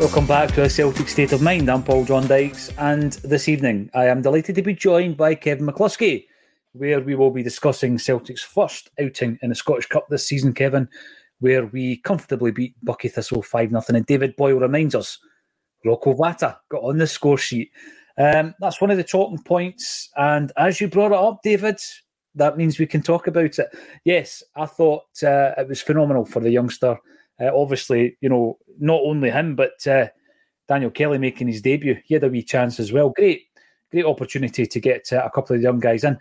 Welcome back to a Celtic State of Mind. I'm Paul John Dykes, and this evening I am delighted to be joined by Kevin McCluskey, where we will be discussing Celtic's first outing in the Scottish Cup this season, Kevin, where we comfortably beat Buckie Thistle 5 0. And David Boyle reminds us Rocco Vata got on the score sheet. Um, that's one of the talking points. And as you brought it up, David, that means we can talk about it. Yes, I thought uh, it was phenomenal for the youngster. Uh, obviously, you know, not only him, but uh, Daniel Kelly making his debut. He had a wee chance as well. Great, great opportunity to get uh, a couple of young guys in.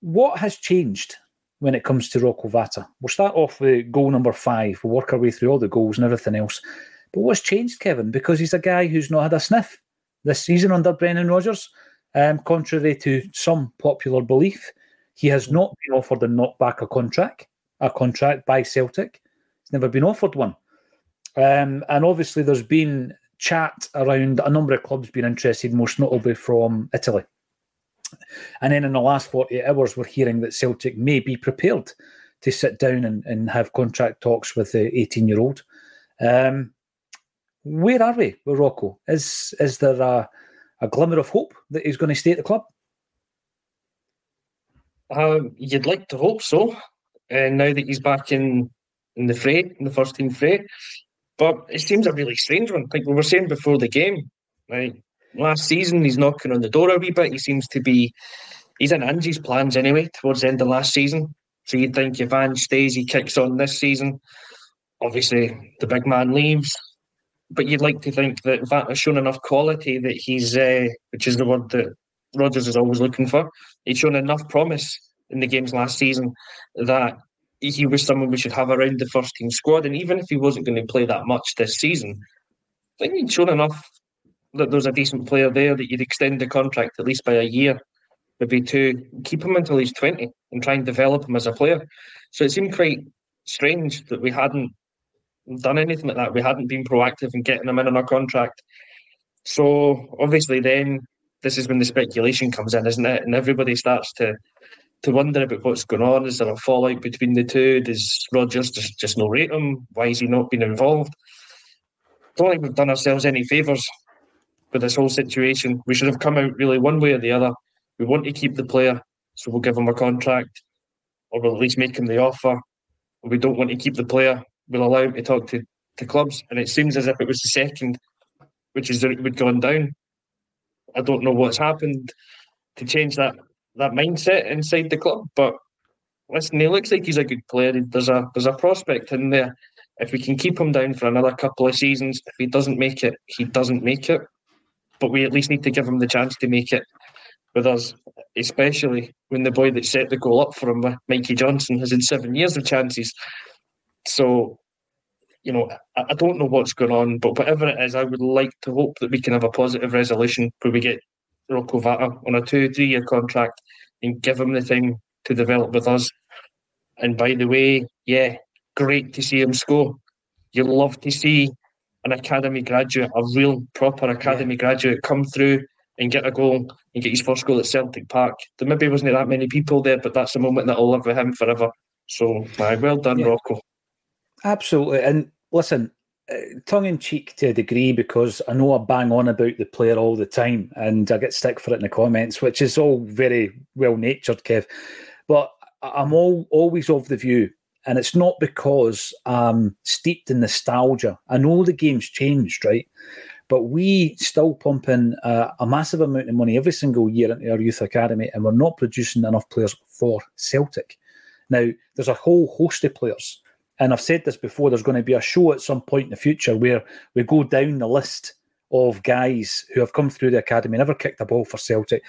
What has changed when it comes to Rocco Vata? We'll start off with goal number five. We'll work our way through all the goals and everything else. But what's changed, Kevin? Because he's a guy who's not had a sniff this season under Brendan Rodgers. Um, contrary to some popular belief, he has not been offered a knockback a contract, a contract by Celtic never been offered one. Um, and obviously, there's been chat around a number of clubs being interested, most notably from Italy. And then in the last 48 hours, we're hearing that Celtic may be prepared to sit down and, and have contract talks with the 18 year old. Um, where are we with Rocco? Is is there a, a glimmer of hope that he's going to stay at the club? Um, you'd like to hope so. And uh, now that he's back in in the fray, in the first team fray. But it seems a really strange one. Like we were saying before the game, right? Last season, he's knocking on the door a wee bit. He seems to be, he's in Ange's plans anyway, towards the end of last season. So you'd think if Ange stays, he kicks on this season. Obviously, the big man leaves. But you'd like to think that Vat has shown enough quality that he's, uh, which is the word that Rodgers is always looking for. He's shown enough promise in the games last season that he was someone we should have around the first team squad. And even if he wasn't going to play that much this season, I think he'd shown enough that there's a decent player there that you'd extend the contract at least by a year, maybe to keep him until he's 20 and try and develop him as a player. So it seemed quite strange that we hadn't done anything like that. We hadn't been proactive in getting him in on a contract. So obviously, then this is when the speculation comes in, isn't it? And everybody starts to to wonder about what's going on. Is there a fallout between the two? Does Rodgers just, just not rate him? Why is he not been involved? I don't think we've done ourselves any favours with this whole situation. We should have come out really one way or the other. We want to keep the player, so we'll give him a contract, or we'll at least make him the offer. we don't want to keep the player, we'll allow him to talk to, to clubs. And it seems as if it was the second, which is that it would gone down. I don't know what's happened to change that that mindset inside the club. But listen, he looks like he's a good player. There's a there's a prospect in there. If we can keep him down for another couple of seasons, if he doesn't make it, he doesn't make it. But we at least need to give him the chance to make it with us, especially when the boy that set the goal up for him, Mikey Johnston, has had seven years of chances. So, you know, I, I don't know what's going on, but whatever it is, I would like to hope that we can have a positive resolution where we get Rocco Vata on a two, three year contract and give him the thing to develop with us. And by the way, yeah, great to see him score. You love to see an academy graduate, a real proper academy yeah. graduate, come through and get a goal and get his first goal at Celtic Park. There maybe wasn't that many people there, but that's a moment that I'll live with him forever. So, well done, yeah. Rocco. Absolutely. And listen, Uh, tongue in cheek to a degree because I know I bang on about the player all the time and I get stick for it in the comments, which is all very well natured, Kev. But I'm all always of the view, and it's not because I'm steeped in nostalgia. I know the game's changed, right? But we still pump in a, a massive amount of money every single year into our youth academy, and we're not producing enough players for Celtic. Now, there's a whole host of players, and I've said this before. There's going to be a show at some point in the future where we go down the list of guys who have come through the academy, never kicked a ball for Celtic,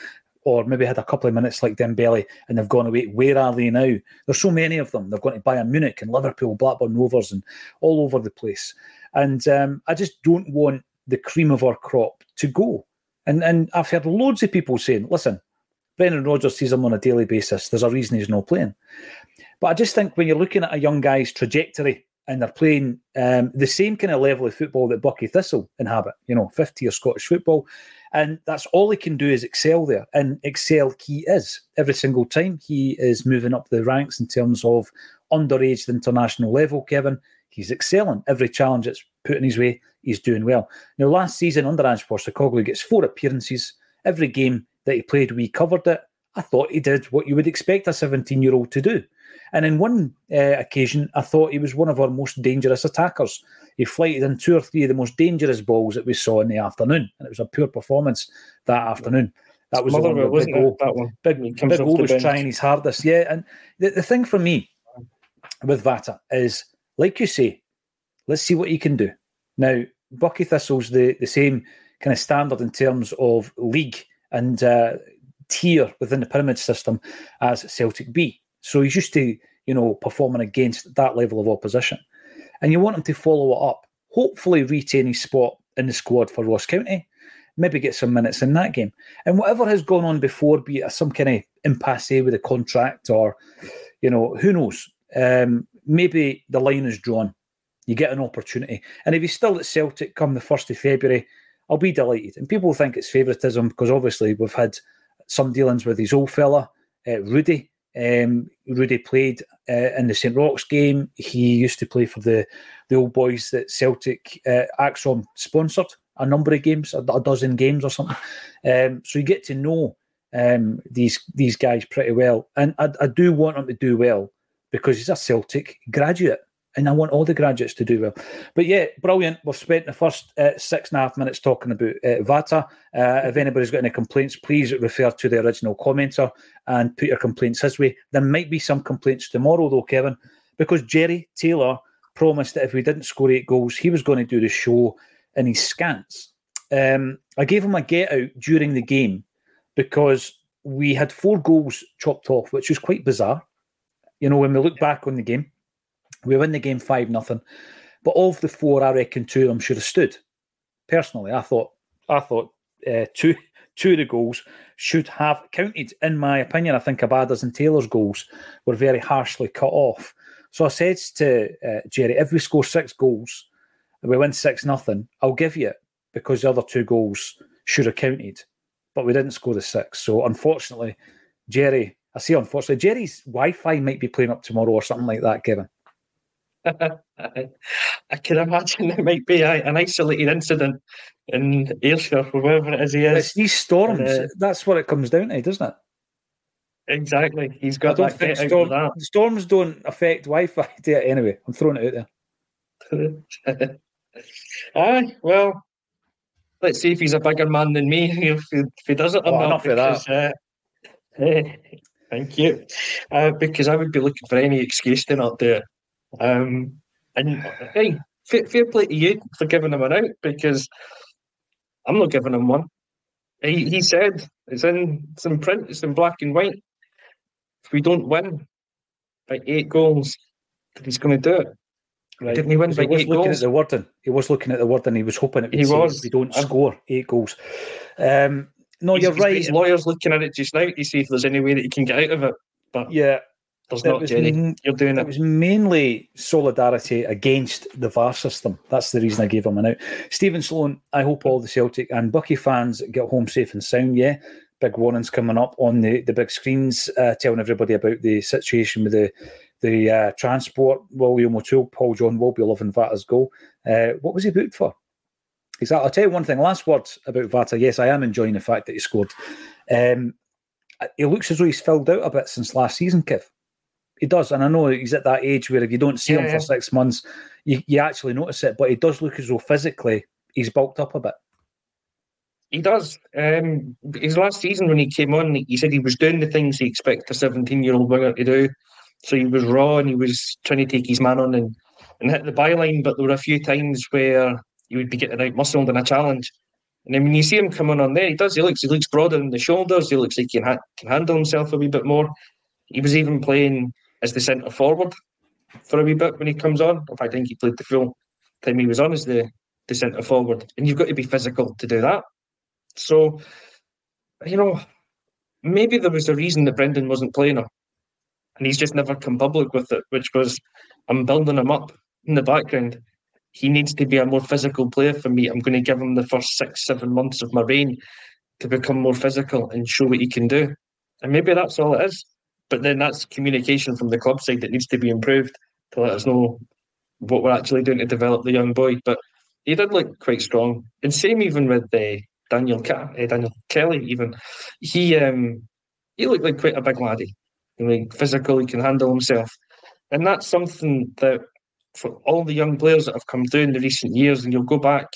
or maybe had a couple of minutes like Dembele and they've gone away. Where are they now? There's so many of them. They've gone to Bayern Munich and Liverpool, Blackburn Rovers, and all over the place. And um, I just don't want the cream of our crop to go. And and I've heard loads of people saying, listen, Brendan Rodgers sees him on a daily basis. There's a reason he's not playing. But I just think when you're looking at a young guy's trajectory and they're playing um, the same kind of level of football that Buckie Thistle inhabit, you know, 50 year Scottish football, and that's all he can do is excel there. And excel he is every single time. He is moving up the ranks in terms of underage international level, Kevin. He's excelling. Every challenge that's put in his way, he's doing well. Now, last season under Ange Postecoglou gets four appearances. Every game that he played, we covered it. I thought he did what you would expect a 17 year old to do. And in one uh, occasion, I thought he was one of our most dangerous attackers. He flighted in two or three of the most dangerous balls that we saw in the afternoon, and it was a poor performance that afternoon. That was Motherwell, the one wasn't it? That one. Big, Big the was bench. trying his hardest. Yeah, and the, the thing for me with Vata is, like you say, let's see what he can do. Now, Buckie Thistle's the, the same kind of standard in terms of league and uh, tier within the pyramid system as Celtic B. So he's used to, you know, performing against that level of opposition. And you want him to follow it up, hopefully retain his spot in the squad for Ross County, maybe get some minutes in that game. And whatever has gone on before, be it some kind of impasse with a contract or, you know, who knows? Um, maybe the line is drawn. You get an opportunity. And if he's still at Celtic come the 1st of February, I'll be delighted. And people think it's favouritism because obviously we've had some dealings with his old fella, uh, Rudi. Um, Rudi played uh, in the St Roch's game. He used to play for the the old boys that Celtic uh, Axon sponsored a number of games, a, a dozen games or something. Um, so you get to know um, these these guys pretty well, and I, I do want him to do well because he's a Celtic graduate, and I want all the graduates to do well. But yeah, brilliant. We've spent the first uh, six and a half minutes talking about uh, Vata. Uh, if anybody's got any complaints, please refer to the original commenter and put your complaints his way. There might be some complaints tomorrow, though, Kevin, because Jerry Taylor promised that if we didn't score eight goals, he was going to do the show in his scants. Um, I gave him a get out during the game because we had four goals chopped off, which was quite bizarre. You know, when we look back on the game, we win the game 5 nothing. But of the four, I reckon two of them should have stood. Personally, I thought I thought uh, two two of the goals should have counted. In my opinion, I think Abada's and Taylor's goals were very harshly cut off. So I said to uh, Jerry, if we score six goals and we win six nothing, I'll give you it because the other two goals should have counted. But we didn't score the six. So unfortunately, Jerry, I say unfortunately, Jerry's Wi-Fi might be playing up tomorrow or something like that, Kevin. I, can imagine it might be a, an isolated incident in Ayrshire or wherever it is he It's these storms. Uh, that's what it comes down to, doesn't it? Exactly. He's got don't that get storm, out storms don't affect Wi-Fi. Anyway, I'm throwing it out there. Aye, well, let's see if he's a bigger man than me, if he, if he does it Oh, not. enough of that. uh, thank you. Uh, because I would be looking for any excuse to not do it. Um, and hey, fair, fair play to you for giving him an out because I'm not giving him one. He, he said it's in it's in print, it's in black and white. If we don't win by eight goals, he's going to do it. Right. Didn't he win by he was eight looking goals? at the wording. He was looking at the wording. He was hoping it would He was. if we don't score eight goals. Um, no, He's- you're he's right. His lawyer's looking at it just now to see if there's any way that he can get out of it. But Yeah, there's it not, was Jerry. You're doing it it. was mainly solidarity against the VAR system. That's the reason I gave him an out. Stephen Sloan, I hope all the Celtic and Buckie fans get home safe and sound. Yeah, big warnings coming up on the, the big screens, uh, telling everybody about the situation with the the uh, transport. William O'Toole, Paul John will be loving Vata's goal. Uh, what was he booked for? Exactly. I'll tell you one thing. Last word about Vata. Yes, I am enjoying the fact that he scored. Um, he looks as though he's filled out a bit since last season, Kev. He does, and I know he's at that age where if you don't see him Yeah. for six months, you, you actually notice it. But he does look as though physically he's bulked up a bit. He does. Um, his last season when he came on, he said he was doing the things he expect a 17 year old winger to do. So he was raw and he was trying to take his man on and, and hit the byline. But there were a few times where he would be getting out muscled in a challenge. And then when you see him coming on there, he does. He looks he looks broader in the shoulders. He looks like he can, ha- can handle himself a wee bit more. He was even playing as the centre forward for a wee bit when he comes on. In fact, I think he played the full time he was on as the, the centre forward. And you've got to be physical to do that. So, you know, maybe there was a reason that Brendan wasn't playing him. And he's just never come public with it, which was I'm building him up in the background. He needs to be a more physical player for me. I'm going to give him the first six, seven months of my reign to become more physical and show what he can do. And maybe that's all it is. But then that's communication from the club side that needs to be improved to let us know what we're actually doing to develop the young boy. But he did look quite strong. And same even with uh, Daniel uh, Daniel Kelly. Even he um, he looked like quite a big laddie. Like physical, he can handle himself, and that's something that for all the young players that have come through in the recent years, and you'll go back.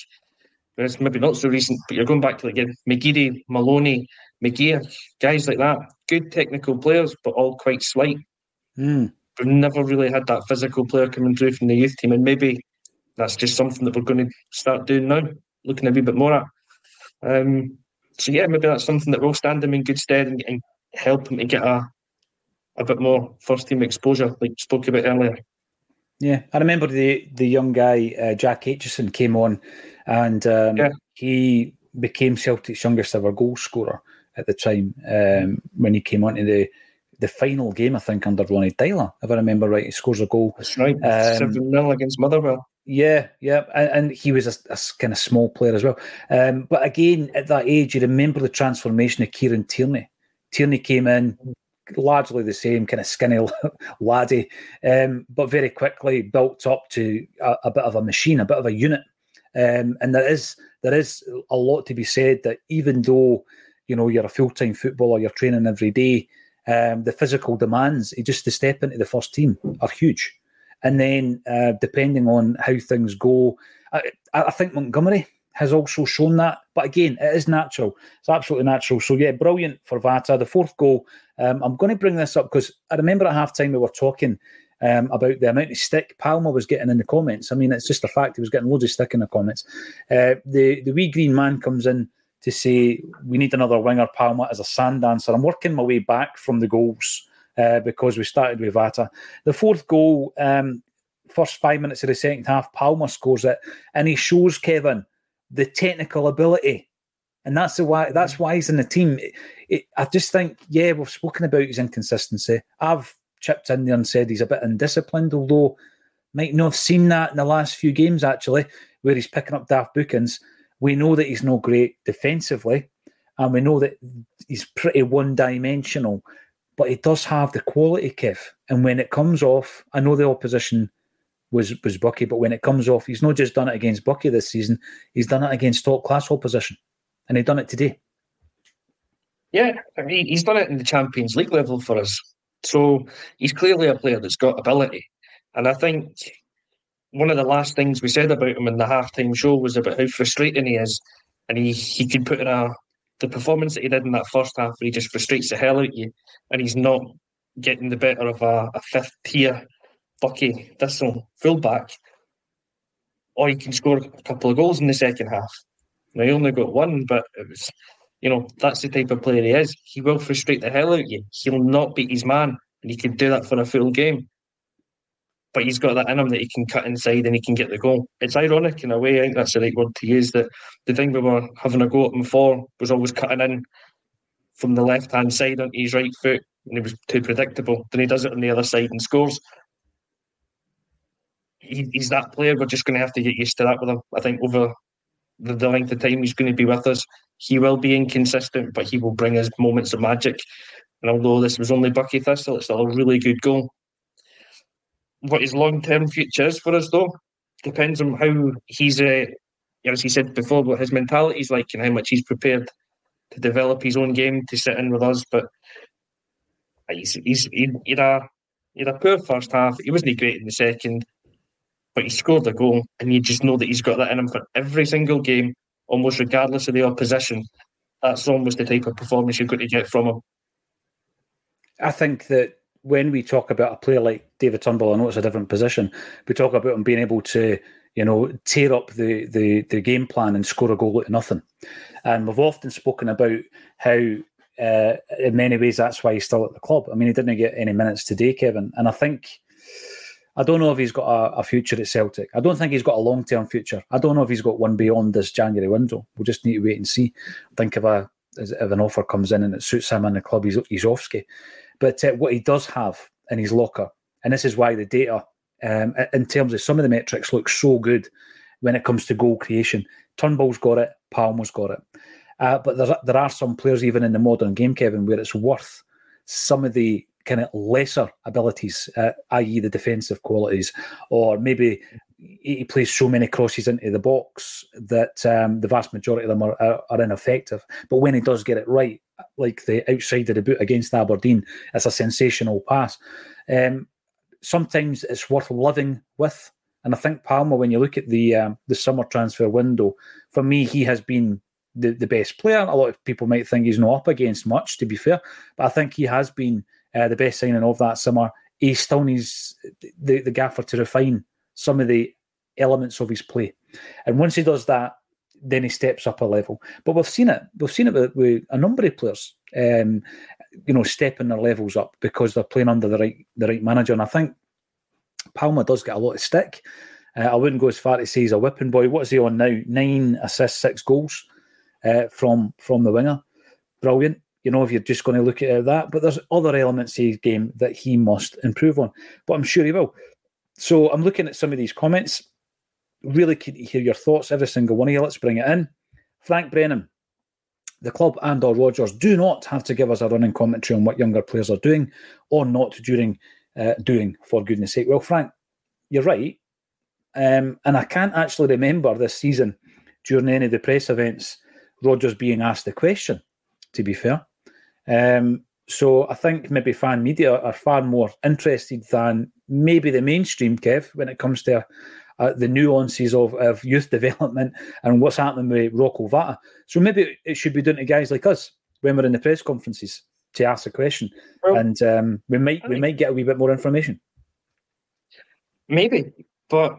It's maybe not so recent, but you're going back to like McGeady, Maloney, McGear, guys like that. Good technical players, but all quite slight. Mm. We've never really had that physical player coming through from the youth team, and maybe that's just something that we're going to start doing now, looking a wee bit more at. Um, so yeah, maybe that's something that will stand him in good stead and, and help him to get a a bit more first team exposure, like spoke about earlier. Yeah, I remember the the young guy uh, Jack Aitchison came on, and um, yeah. he became Celtic's youngest ever goal scorer at the time um, when he came onto the the final game, I think, under Ronny Deila, if I remember right. He scores a goal. That's right, um, seven 0 against Motherwell. Yeah, yeah, and, and he was a, a, kind of small player as well. Um, but again, at that age, you remember the transformation of Kieran Tierney. Tierney came in, largely the same kind of skinny laddie, um, but very quickly built up to a, a, bit of a machine, a bit of a unit. Um, and there is there is a lot to be said that even though you know you're a full time footballer, you're training every day, um, the physical demands just to step into the first team are huge. And then uh, depending on how things go, I, I think Montgomery has also shown that. But again, it is natural. It's absolutely natural. So yeah, brilliant for Vata. The fourth goal. Um, I'm going to bring this up because I remember at halftime we were talking um, about the amount of stick Palma was getting in the comments. I mean, it's just a fact he was getting loads of stick in the comments. Uh, the the wee green man comes in to say we need another winger. Palma as a sand dancer. I'm working my way back from the goals. Uh, because we started with Vata. The fourth goal, um, first five minutes of the second half, Palma scores it, and he shows Kevin the technical ability, and that's the why that's why he's in the team. It, it, I just think, yeah, we've spoken about his inconsistency. I've chipped in there and said he's a bit undisciplined, although might not have seen that in the last few games actually, where he's picking up daft bookings. We know that he's no great defensively, and we know that he's pretty one-dimensional, but he does have the quality, Kev. And when it comes off, I know the opposition was was Buckie. But when it comes off, he's not just done it against Buckie this season; he's done it against top class opposition, and he done it today. Yeah, I mean, he's done it in the Champions League level for us. So he's clearly a player that's got ability, and I think one of the last things we said about him in the halftime show was about how frustrating he is, and he he could put in a the performance that he did in that first half where he just frustrates the hell out of you, and he's not getting the better of a, a fifth tier Buckie Thistle fullback, or he can score a couple of goals in the second half. Now he only got one, but it was, you know, that's the type of player he is. He will frustrate the hell out of you. He'll not beat his man, and he can do that for a full game. But he's got that in him that he can cut inside and he can get the goal. It's ironic in a way. I think that's the right word to use. That the thing we were having a go at him for was always cutting in from the left hand side onto his right foot, and he was too predictable. Then he does it on the other side and scores he, he's that player. We're just going to have to get used to that with him. I think over the, the length of time he's going to be with us, he will be inconsistent, but he will bring us moments of magic. And although this was only Buckie Thistle, it's still a really good goal. What his long term future is for us, though, depends on how he's, uh, as he said before, what his mentality is like and how much he's prepared to develop his own game to sit in with us. But he's he's he, he had a he had a poor first half. He wasn't great in the second but he scored a goal, and you just know that he's got that in him for every single game, almost regardless of the opposition. That's almost the type of performance you're going to get from him. I think that when we talk about a player like David Turnbull, I know it's a different position. We talk about him being able to, you know, tear up the the, the game plan and score a goal at nothing. And we've often spoken about how, uh, in many ways, that's why he's still at the club. I mean, he didn't get any minutes today, Kevin. And I think, I don't know if he's got a, a future at Celtic. I don't think he's got a long term future. I don't know if he's got one beyond this January window. We'll just need to wait and see. think if a if an offer comes in and it suits him and the club, he's, he's off ski. But uh, what he does have in his locker, and this is why the data, um, in terms of some of the metrics, looks so good when it comes to goal creation. Turnbull's got it, Palma's got it. Uh, but there, there are some players, even in the modern game, Kevin, where it's worth some of the kind of lesser abilities, uh, i.e., the defensive qualities, or maybe he plays so many crosses into the box that um, the vast majority of them are, are, are, ineffective. But when he does get it right, like the outside of the boot against Aberdeen, it's a sensational pass. Um, sometimes it's worth living with. And I think Palma, when you look at the um, the summer transfer window, for me, he has been the, the best player. A lot of people might think he's not up against much, to be fair, but I think he has been uh, the best signing of that summer. He still needs the, the gaffer to refine some of the elements of his play. And once he does that, then he steps up a level. But we've seen it. We've seen it with, with a number of players, um, you know, stepping their levels up because they're playing under the right the right manager. And I think Palma does get a lot of stick. Uh, I wouldn't go as far to say he's a whipping boy. What is he on now? Nine assists, six goals uh, from from the winger. Brilliant. You know, if you're just going to look at that, but there's other elements of his game that he must improve on. But I'm sure he will. So I'm looking at some of these comments. Really to hear your thoughts, every single one of you. Let's bring it in. Frank Brennan, the club and or Rodgers do not have to give us a running commentary on what younger players are doing or not during uh, doing, for goodness sake. Well, Frank, you're right. Um, and I can't actually remember this season during any of the press events Rodgers being asked the question, to be fair. Um, so I think maybe fan media are far more interested than maybe the mainstream, Kev, when it comes to uh, the nuances of, of youth development and what's happening with Rocco Vata. So maybe it should be done to guys like us when we're in the press conferences to ask a question, well, and um, we might we might get a wee bit more information. Maybe, but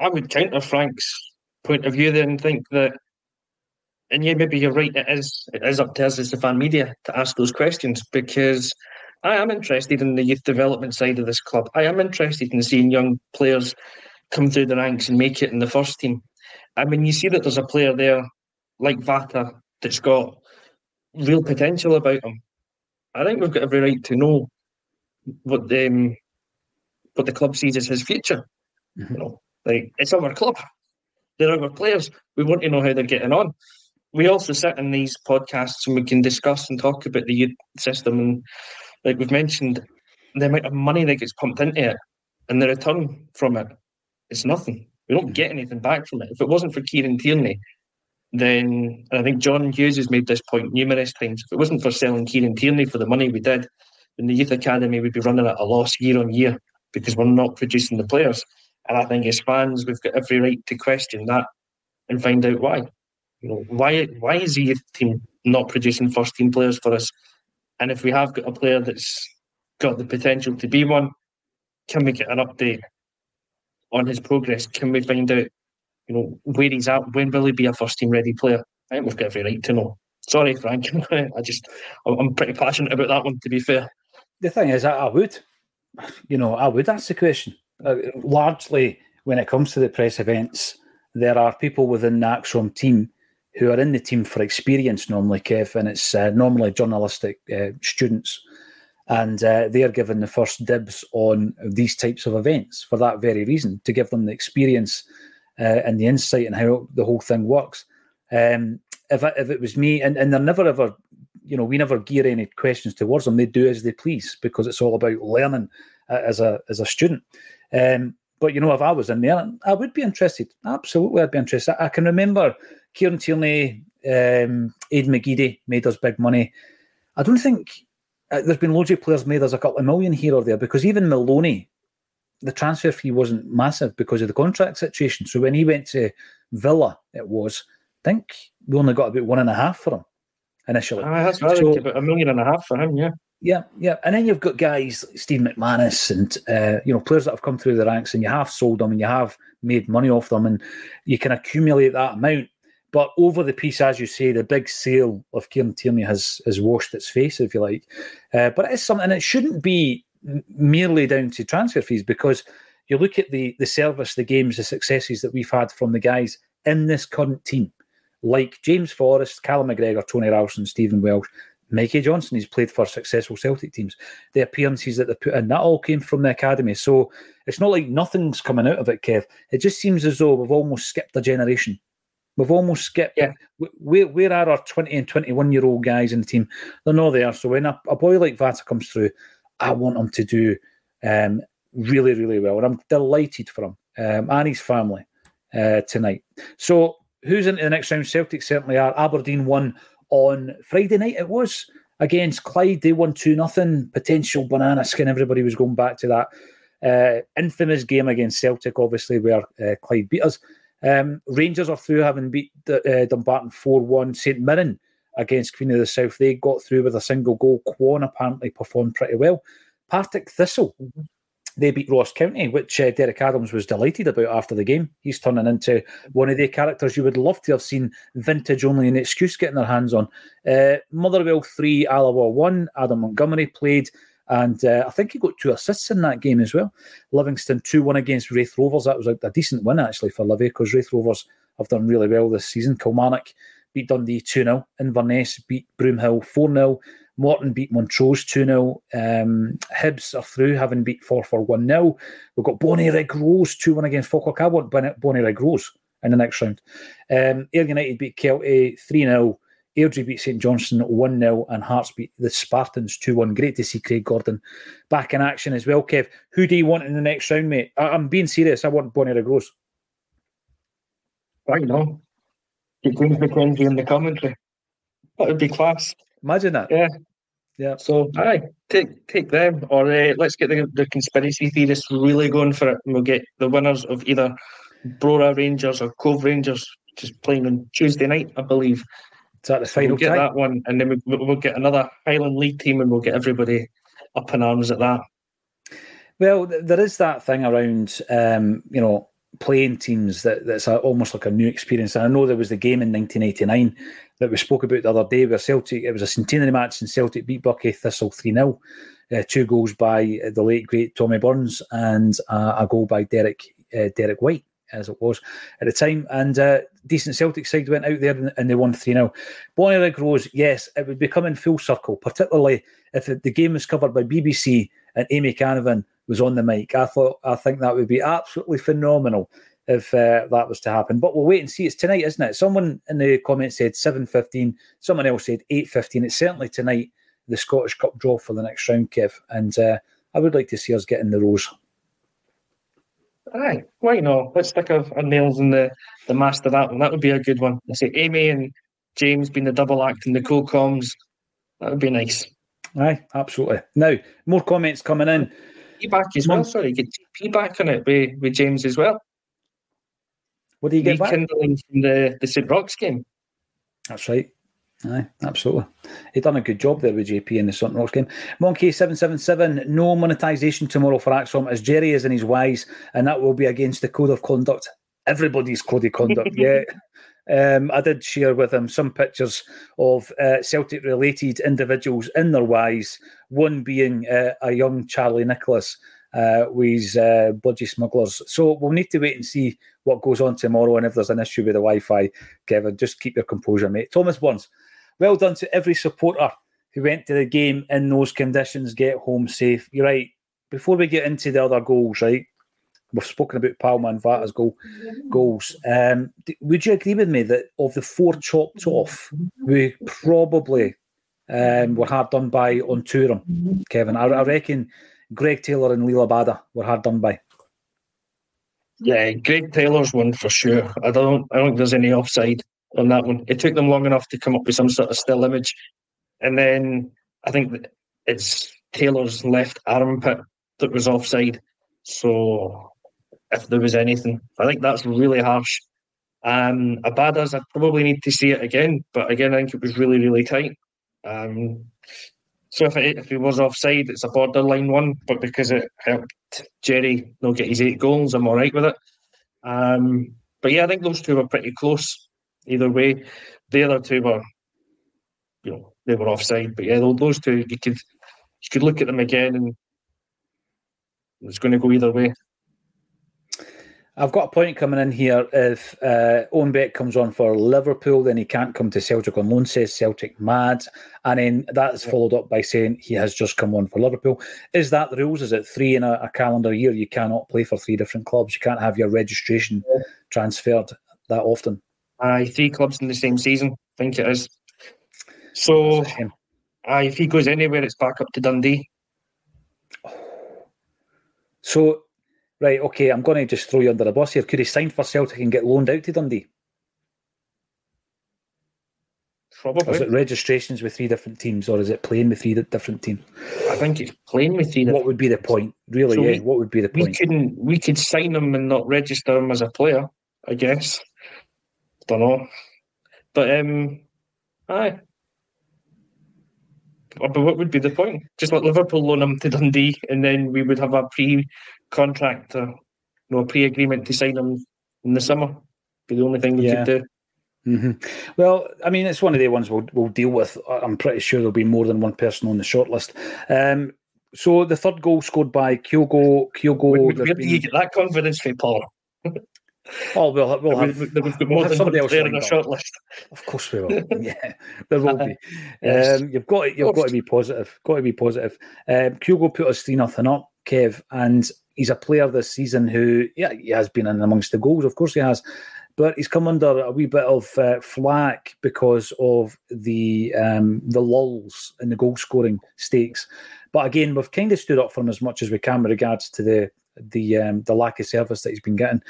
I would counter Frank's point of view there and think that, and yeah, maybe you're right. It is it is up to us as the fan media to ask those questions because I am interested in the youth development side of this club. I am interested in seeing young players come through the ranks and make it in the first team. I mean, you see that there's a player there like Vata that's got real potential about him. I think we've got every right to know what the um, what the club sees as his future. Mm-hmm. You know, like it's our club. They're our players. We want to know how they're getting on. We also sit in these podcasts and we can discuss and talk about the youth system and, like we've mentioned, the amount of money that gets pumped into it and the return from it it's nothing. We don't get anything back from it. If it wasn't for Kieran Tierney, then and I think John Hughes has made this point numerous times. If it wasn't for selling Kieran Tierney for the money we did, then the youth academy would be running at a loss year on year because we're not producing the players. And I think as fans, we've got every right to question that and find out why. You know, why why is the youth team not producing first team players for us? And if we have got a player that's got the potential to be one, can we get an update on his progress. Can we find out, you know, where he's at? When will he be a first team ready player? I think we've got every right to know. Sorry, Frank. I just, I'm pretty passionate about that one. To be fair, the thing is, I, would, you know, I would ask the question. Uh, largely, when it comes to the press events, there are people within the ACSOM team who are in the team for experience normally, Kev, and it's uh, normally journalistic uh, students and uh, they're given the first dibs on these types of events for that very reason to give them the experience uh, and the insight and how the whole thing works. Um, if, I, if it was me, and, and they're never ever, you know, we never gear any questions towards them. They do as they please because it's all about learning uh, as a as a student. Um, but you know, if I was in there, I would be interested. Absolutely, I'd be interested. I can remember Kieran Tierney, um, Aid McGeady made us big money. I don't think uh, there's been loads of players made us a couple of million here or there because even Maloney, the transfer fee wasn't massive because of the contract situation. So when he went to Villa, it was I think we only got about one and a half for him initially. Ah, that's right. So, about a million and a half for him, yeah. Yeah, yeah, and then you've got guys like Steve McManus and uh, you know players that have come through the ranks, and you have sold them and you have made money off them, and you can accumulate that amount. But over the piece, as you say, the big sale of Kieran Tierney has has washed its face, if you like. Uh, but it is something, and it shouldn't be merely down to transfer fees because you look at the the service, the games, the successes that we've had from the guys in this current team, like James Forrest, Callum McGregor, Tony Ralston, Stephen Welsh, Mikey Johnston, He's played for successful Celtic teams. The appearances that they put in, that all came from the academy. So it's not like nothing's coming out of it, Kev. It just seems as though we've almost skipped a generation. We've almost skipped. Yeah. Where, where are our 20 and 21 year old guys in the team? They're not there. So when a, a boy like Vata comes through, I want him to do um, really, really well. And I'm delighted for him um, and his family uh, tonight. So who's into the next round? Celtic certainly are. Aberdeen won on Friday night. It was against Clyde. They won two nothing. Potential banana skin. Everybody was going back to that uh, infamous game against Celtic, obviously where uh, Clyde beat us. Um, Rangers are through having beat uh, Dumbarton four one. St Mirren against Queen of the South. They got through with a single goal. Quan apparently performed pretty well. Partick Thistle mm-hmm they beat Ross County, which uh, Derek Adams was delighted about after the game. He's turning into one of the characters you would love to have seen vintage only an excuse getting their hands on. Uh, Motherwell 3, Alloa 1. Adam Montgomery played, and uh, I think he got two assists in that game as well. Livingston 2 1 against Raith Rovers. That was a, a decent win actually for Livy because Raith Rovers have done really well this season. Kilmarnock beat Dundee 2 0. Inverness beat Broomhill 4 0. Morton beat Montrose 2 0. Um, Hibs are through, having beat Forfar 1 0. We've got Bonnyrigg Rose 2 1 against Falkirk. I want Bonnyrigg Rose in the next round. Um, Ayr United beat Kelty 3 0. Airdrie beat St Johnstone 1 0. And Hearts beat the Spartans 2 1. Great to see Craig Gordon back in action as well, Kev. Who do you want in the next round, mate? I- am being serious. I want Bonnyrigg Rose. I know. Get James McKenzie in the commentary. That would be class. Imagine that. Yeah. Yeah. So, aye, take take them, or uh, let's get the, the conspiracy theorists really going for it, and we'll get the winners of either Brora Rangers or Cove Rangers just playing on Tuesday night, I believe. Is that the final? we'll get time? that one, and then we, we'll get another Highland League team, and we'll get everybody up in arms at that. Well, there is that thing around, um, you know, playing teams that that's a, almost like a new experience. And I know there was the game in 1989 that we spoke about the other day where Celtic, it was a centenary match and Celtic beat Buckie Thistle 3 0. Uh, two goals by the late great Tommy Burns and uh, a goal by Derek uh, Derek White, as it was at the time. And uh, decent Celtic side went out there and, they won 3 0. Bonnyrigg Rose, yes, it would be coming full circle, particularly if the game was covered by BBC and Amy Canavan was on the mic. I thought I think that would be absolutely phenomenal if uh, that was to happen. But we'll wait and see. It's tonight, isn't it? Someone in the comments said seven fifteen. Someone else said eight fifteen. It's certainly tonight. The Scottish Cup draw for the next round, Kev, and uh, I would like to see us getting the rose. Aye, why not? Let's stick our, our nails in the, the master that one. That would be a good one. I say Amy and James being the double act in the co-coms. That would be nice. Aye, absolutely. Now, more comments coming in. Back as well. Sorry, get TP back on it with, with James as well. What do you get back? from the, the St. Roch's game. That's right. Aye, absolutely. He done a good job there with JP in the St. Roch's game. Monkey seven seven seven. No monetization tomorrow for ACSOM as Jerry is in his wise, and that will be against the code of conduct. Everybody's code of conduct. yeah. Um, I did share with him some pictures of uh, Celtic related individuals in their wise, one being uh, a young Charlie Nicholas uh, with uh, budgie smugglers. So we'll need to wait and see what goes on tomorrow. And if there's an issue with the Wi Fi, Kevin, just keep your composure, mate. Thomas Burns, well done to every supporter who went to the game in those conditions, get home safe. You're right. Before we get into the other goals, right? We've spoken about Palma and Vata's goal goals. Um, would you agree with me that of the four chopped off, we probably um, were hard done by on touring, Kevin? I, I reckon Greg Taylor and Liel Abada were hard done by. Yeah, Greg Taylor's one for sure. I don't I don't think there's any offside on that one. It took them long enough to come up with some sort of still image. And then I think it's Taylor's left armpit that was offside. So if there was anything, I think that's really harsh. Um, Abada's, I'd probably need to see it again, but again, I think it was really, really tight. Um, so if it, if he was offside, it's a borderline one, but because it helped Jerry not get his eight goals, I'm all right with it. Um, but yeah, I think those two were pretty close either way. The other two were, you know, they were offside. But yeah, those two, you could you could look at them again, and it's going to go either way. I've got a point coming in here. If uh, Owen Beck comes on for Liverpool, then he can't come to Celtic on loan, says Celtic mad. And then that's followed up by saying he has just come on for Liverpool. Is that the rules? Is it three in a, a calendar year? You cannot play for three different clubs. You can't have your registration yeah. transferred that often. Aye, three clubs in the same season. I think it is. So, aye, if he goes anywhere, it's back up to Dundee. So right, okay, I'm going to just throw you under the bus here. Could he sign for Celtic and get loaned out to Dundee? Probably. Or is it registrations with three different teams, or is it playing with three different teams? I think it's playing with three. What would be the point, really? So yeah, we, what would be the point? We couldn't. we could sign him and not register him as a player. I guess. Don't know, but um, aye. But what would be the point? Just let Liverpool loan him to Dundee, and then we would have a pre contract, or, you know, a pre-agreement to sign him in the summer. Be the only thing we yeah. could do. Mm-hmm. Well, I mean, it's one of the ones we'll, we'll deal with. I'm pretty sure there'll be more than one person on the shortlist. Um, so the third goal scored by Kyogo. Kyogo. Where, where do you get that confidence from, Paul? Oh, we'll, we'll have, we've got more we'll than somebody else on the short list. Of course we will. yeah, there will be. yes. um, you've got to, you've got to be positive. Got to be positive. Um, Kyogo put us three nothing up, Kev, and he's a player this season who, yeah, he has been in amongst the goals. Of course, he has, but he's come under a wee bit of uh, flack because of the um, the lulls in the goal scoring stakes. But again, we've kind of stood up for him as much as we can with regards to the the um, the lack of service that he's been getting.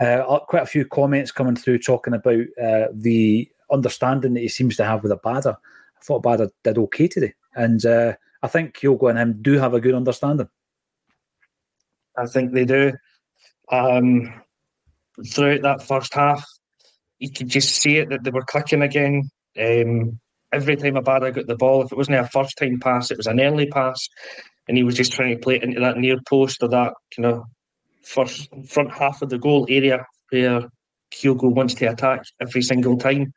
Uh, uh quite a few comments coming through talking about uh, the understanding that he seems to have with Abada. I thought Abada did okay today, and uh, I think Kyogo and him do have a good understanding. I think they do. Um, throughout that first half, you could just see it that they were clicking again. Um, every time Abada got the ball, if it wasn't a first time pass, it was an early pass, and he was just trying to play it into that near post or that kind of first front half of the goal area where Kyogo wants to attack every single time.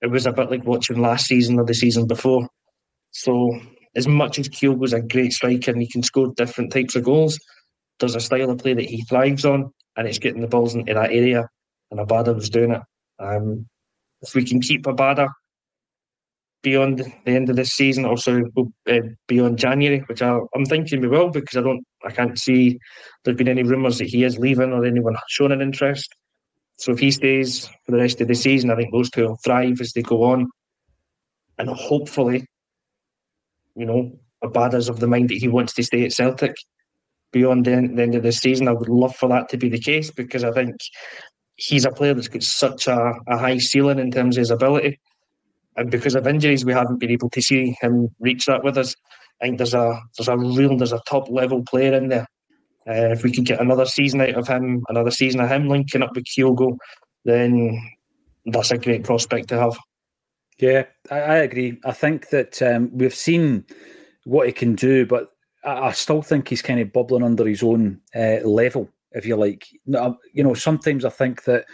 It was a bit like watching last season or the season before. So, as much as Kyogo's a great striker and he can score different types of goals, there's a style of play that he thrives on, and it's getting the balls into that area. And Abada was doing it. Um, if we can keep Abada beyond the end of this season, also uh, beyond January, which I, am thinking we will, because I don't, I can't see there's been any rumours that he is leaving or anyone showing an interest. So if he stays for the rest of the season, I think those two will thrive as they go on, and hopefully, you know, Abada's of the mind that he wants to stay at Celtic beyond the end, the end of the season. I would love for that to be the case because I think he's a player that's got such a, a high ceiling in terms of his ability. And because of injuries, we haven't been able to see him reach that with us. I think there's a there's a real there's a top level player in there. Uh, if we could get another season out of him, another season of him linking up with Kyogo, then that's a great prospect to have. Yeah, I, I agree. I think that um, we've seen what he can do, but I, I still think he's kind of bubbling under his own uh, level, if you like. You know, sometimes I think that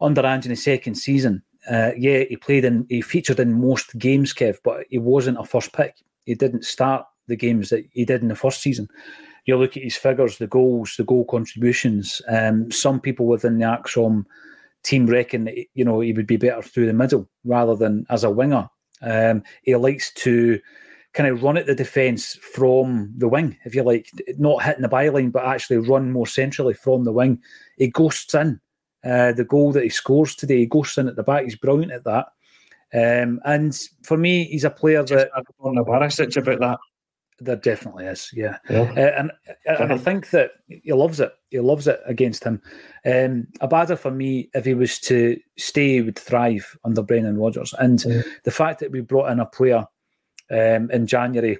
under Ange's second season, uh, yeah, he played in, he featured in most games, Kev, but he wasn't a first pick. He didn't start the games that he did in the first season. You look at his figures, the goals, the goal contributions. Um, some people within the ACSOM team reckon that you know he would be better through the middle rather than as a winger. Um, he likes to kind of run at the defence from the wing, if you like, not hitting the byline, but actually run more centrally from the wing. He ghosts in uh, the goal that he scores today. He ghosts in at the back. He's brilliant at that. Um, and for me, he's a player that. On the Barisic about that. There definitely is, yeah. yeah. Uh, and, and I think that he loves it. He loves it against him. Um, Abada, for me, if he was to stay, would thrive under Brendan Rodgers. And yeah. the fact that we brought in a player um, in January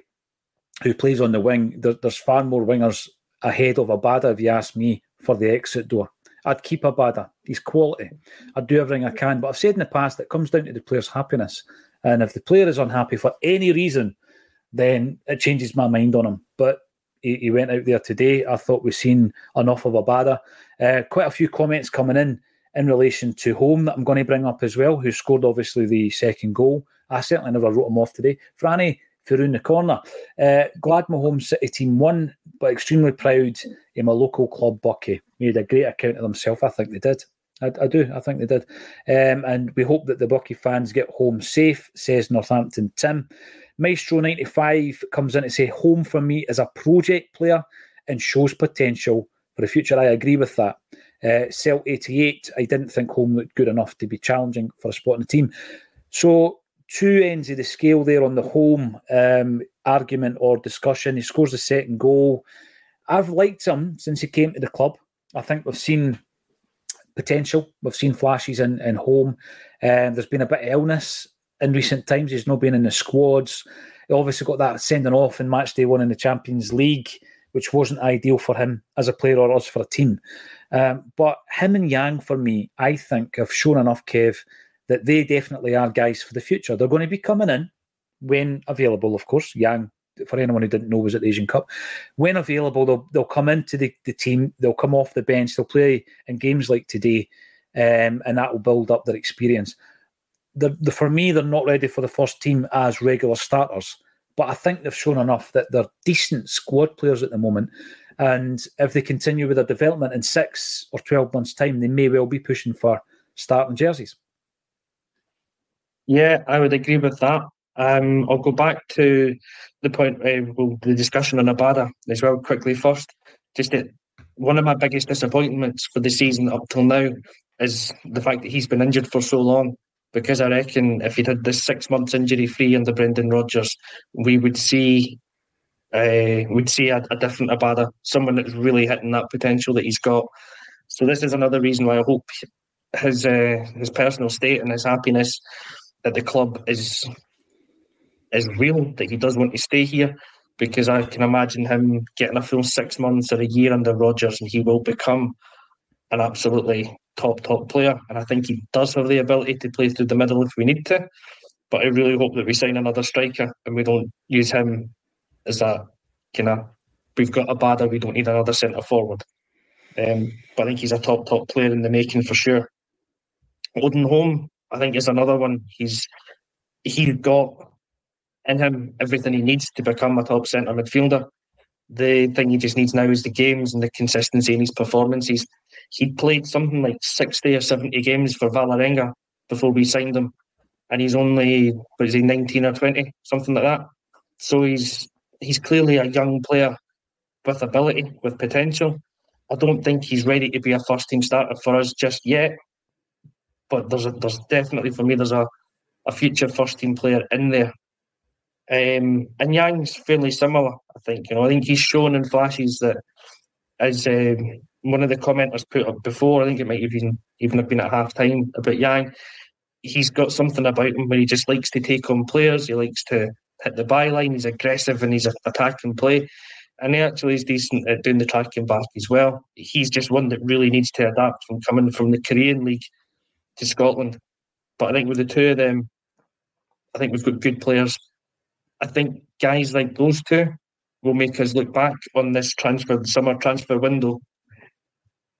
who plays on the wing. There, there's far more wingers ahead of Abada, if you ask me, for the exit door. I'd keep Abada. He's quality. I'd do everything I can. But I've said in the past it comes down to the player's happiness. And if the player is unhappy for any reason, then it changes my mind on him. But he, he went out there today. I thought we've seen enough of Abada. Uh, quite a few comments coming in in relation to Holm that I'm going to bring up as well, who scored obviously the second goal. I certainly never wrote him off today. Franny Faroon the corner. Uh, glad my home city team won, but extremely proud in my local club, Buckie. Made a great account of themselves. I think they did. I, I, do. I think they did. Um, and we hope that the Buckie fans get home safe, says Northampton Tim. Maestro95 comes in to say, Holm for me is a project player and shows potential for the future. I agree with that. Uh, Cell 88, I didn't think Holm looked good enough to be challenging for a spot in the team. So, two ends of the scale there on the Holm um, argument or discussion. He scores the second goal. I've liked him since he came to the club. I think we've seen potential. We've seen flashes in, in Holm. Um, there's been a bit of illness in recent times. He's not been in the squads. He obviously got that sending off in match day one in the Champions League, which wasn't ideal for him as a player or us for a team. Um, but him and Yang, for me, I think have shown enough, Kev, that they definitely are guys for the future. They're going to be coming in when available, of course. Yang, for anyone who didn't know, was at the Asian Cup. When available, they'll, they'll come into the, the team, they'll come off the bench, they'll play in games like today, um, and that will build up their experience they're, they're, for me, they're not ready for the first team as regular starters. But I think they've shown enough that they're decent squad players at the moment. And if they continue with their development in six or 12 months' time, they may well be pushing for starting jerseys. Yeah, I would agree with that. Um, I'll go back to the point, uh, well, the discussion on Abada as well, quickly first. Just that one of my biggest disappointments for the season up till now is the fact that he's been injured for so long because I reckon if he'd had this six months injury free under Brendan Rodgers, we would see uh, we'd see a, a, different Abada, someone that's really hitting that potential that he's got. So this is another reason why I hope his uh, his personal state and his happiness at the club is is real. That he does want to stay here, because I can imagine him getting a full six months or a year under Rodgers, and he will become an absolutely top top player, and I think he does have the ability to play through the middle if we need to. But I really hope that we sign another striker and we don't use him as that kind of we've got Abada, we don't need another centre forward. Um, but I think he's a top top player in the making for sure. Odin Holm, I think, is another one. He's he's got in him everything he needs to become a top centre midfielder. The thing he just needs now is the games and the consistency in his performances. He'd played something like 60 or 70 games for Vålerenga before we signed him. And he's only, was he 19 or 20, something like that. So he's he's clearly a young player with ability, with potential. I don't think he's ready to be a first team starter for us just yet. But there's a, there's definitely for me there's a, a future first team player in there. Um, and Yang's fairly similar, I think. You know, I think he's shown in flashes that as um, one of the commenters put up before, I think it might have even even have been at half time about Yang. He's got something about him where he just likes to take on players. He likes to hit the byline. He's aggressive and he's attacking play. And he actually is decent at doing the tracking back as well. He's just one that really needs to adapt from coming from the Korean League to Scotland. But I think with the two of them, I think we've got good players. I think guys like those two will make us look back on this transfer summer transfer window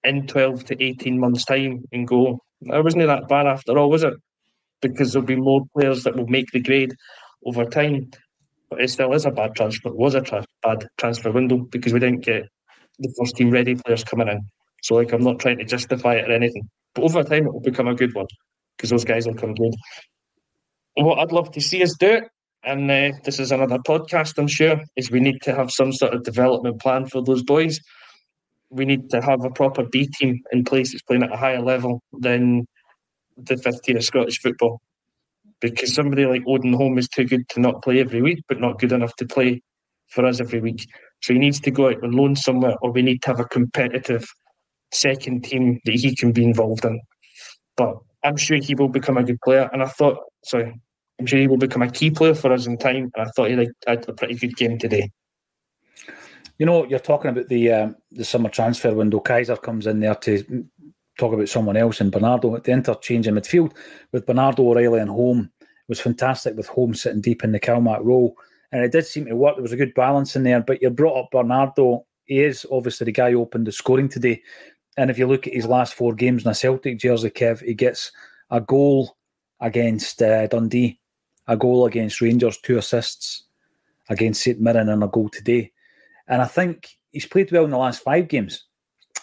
in 12 to 18 months' time and go, it wasn't that bad after all, was it? Because there'll be more players that will make the grade over time. But it still is a bad transfer. It was a tra- bad transfer window because we didn't get the first team ready players coming in. So, like, I'm not trying to justify it or anything. But over time, it will become a good one because those guys will come good. What I'd love to see us do, and uh, this is another podcast, I'm sure, is we need to have some sort of development plan for those boys we need to have a proper B team in place that's playing at a higher level than the fifth tier of Scottish football. Because somebody like Odin is too good to not play every week, but not good enough to play for us every week. So he needs to go out on loan somewhere, or we need to have a competitive second team that he can be involved in. But I'm sure he will become a good player. And I thought, sorry, I'm sure he will become a key player for us in time. And I thought he had a pretty good game today. You know, you're talking about the um, the summer transfer window. Kaiser comes in there to talk about someone else and Bernardo at the interchange in midfield with Bernardo O'Riley and Holm was fantastic with Holm sitting deep in the Calmac role. And it did seem to work. There was a good balance in there. But you brought up Bernardo. He is obviously the guy who opened the scoring today. And if you look at his last four games in a Celtic jersey, Kev, he gets a goal against uh, Dundee, a goal against Rangers, two assists against St Mirren, and a goal today. And I think he's played well in the last five games.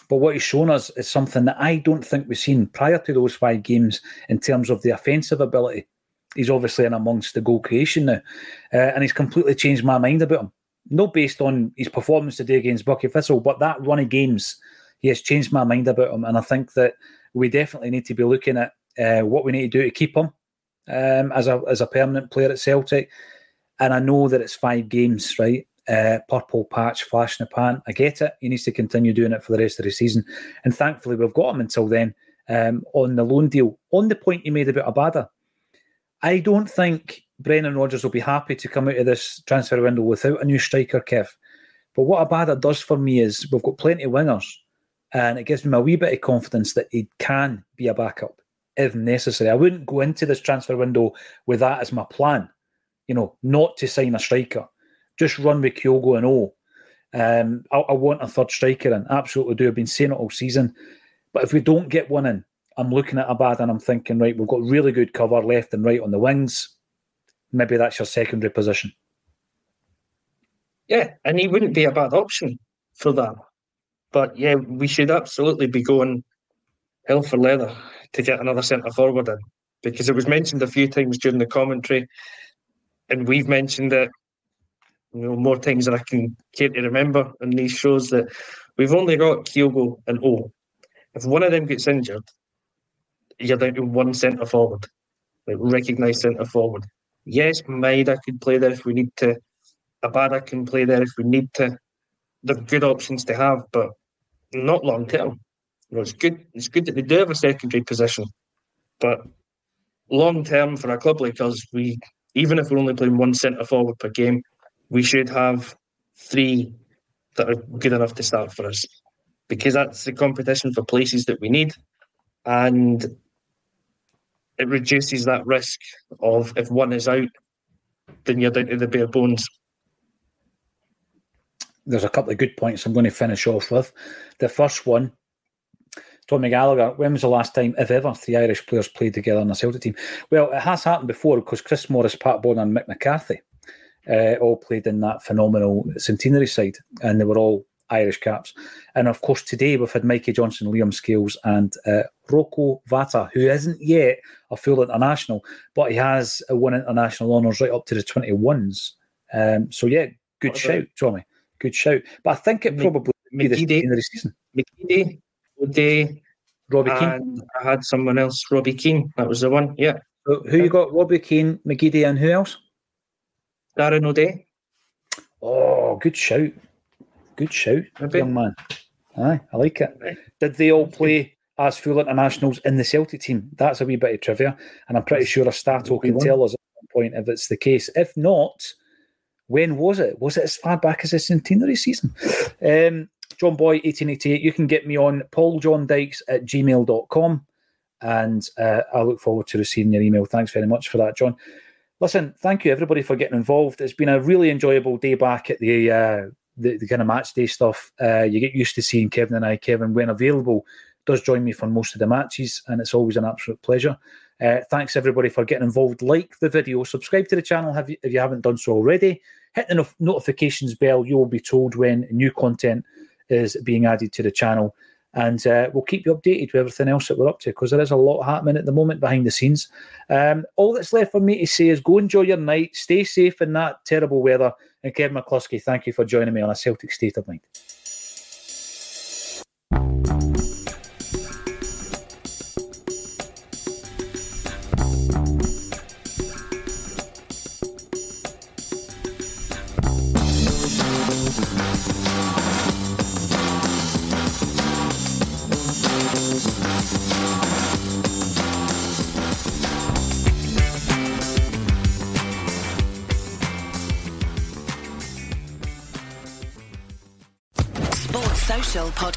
But what he's shown us is something that I don't think we've seen prior to those five games in terms of the offensive ability. He's obviously in amongst the goal creation now, uh, and he's completely changed my mind about him. Not based on his performance today against Buckie Thistle, but that run of games, he has changed my mind about him. And I think that we definitely need to be looking at uh, what we need to do to keep him um, as a as a permanent player at Celtic. And I know that it's five games, right? Uh, purple patch, flash in the pan. I get it. He needs to continue doing it for the rest of the season. And thankfully, we've got him until then um, on the loan deal. On the point you made about Abada, I don't think Brendan Rodgers will be happy to come out of this transfer window without a new striker, Kev. But what Abada does for me is we've got plenty of wingers, and it gives me a wee bit of confidence that he can be a backup if necessary. I wouldn't go into this transfer window with that as my plan, you know, not to sign a striker just run with Kyogo and O. Um, I, I, want a third striker and absolutely do. I've been saying it all season. But if we don't get one in, I'm looking at Abada and I'm thinking, right, we've got really good cover left and right on the wings. Maybe that's your secondary position. Yeah, and he wouldn't be a bad option for that. But yeah, we should absolutely be going hell for leather to get another centre forward in because it was mentioned a few times during the commentary, and we've mentioned it you know, more times than I can care to remember in these shows that we've only got Kyogo and O. If one of them gets injured, you're down to one centre forward, like recognised centre forward. Yes, Maeda could play there if we need to. Abada can play there if we need to. They're good options to have, but not long term. You know, it's good. It's good that they do have a secondary position, but long term for a club like us, we even if we're only playing one centre forward per game, we should have three that are good enough to start for us because that's the competition for places that we need. And it reduces that risk of if one is out, then you're down to the bare bones. There's a couple of good points I'm going to finish off with. The first one, Tommy Gallagher, when was the last time, if ever, three Irish players played together on a Celtic team? Well, it has happened before because Chris Morris, Pat Bonner, and Mick McCarthy uh, all played in that phenomenal centenary side, and they were all Irish caps. And of course, today we've had Mikey Johnston, Liam Scales, and uh, Rocco Vata, who isn't yet a full international, but he has won international honours right up to the 21s. Um, so, yeah, good shout, Tommy. Good shout. But I think it probably M- be the end of the season. McGeady, O'Dea, Robbie Keane. I had someone else, Robbie Keane. That was the one, yeah. So who you got? Robbie Keane, McGeady, and who else? Darren O'Dea. Oh, good shout. Good shout, Maybe. young man. Aye, I like it. Did they all play as full internationals in the Celtic team? That's a wee bit of trivia. And I'm pretty sure a Stato can tell us at one point if it's the case. If not, when was it? Was it as far back as the centenary season? Um, John Boy, 1888. You can get me on pauljahndykes at gmail.com. And uh, I look forward to receiving your email. Thanks very much for that, John. Listen, thank you everybody for getting involved. It's been a really enjoyable day back at the uh, the, the, kind of match day stuff. Uh, you get used to seeing Kevin and I. Kevin, when available, does join me for most of the matches, and it's always an absolute pleasure. Uh, thanks everybody for getting involved. Like the video, subscribe to the channel if you, if you haven't done so already. Hit the no- notifications bell. You will be told when new content is being added to the channel and uh, we'll keep you updated with everything else that we're up to because there is a lot happening at the moment behind the scenes. Um, all that's left for me to say is go enjoy your night, stay safe in that terrible weather, and Kevin McCluskey, thank you for joining me on a Celtic State of Mind.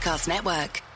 Podcast Network.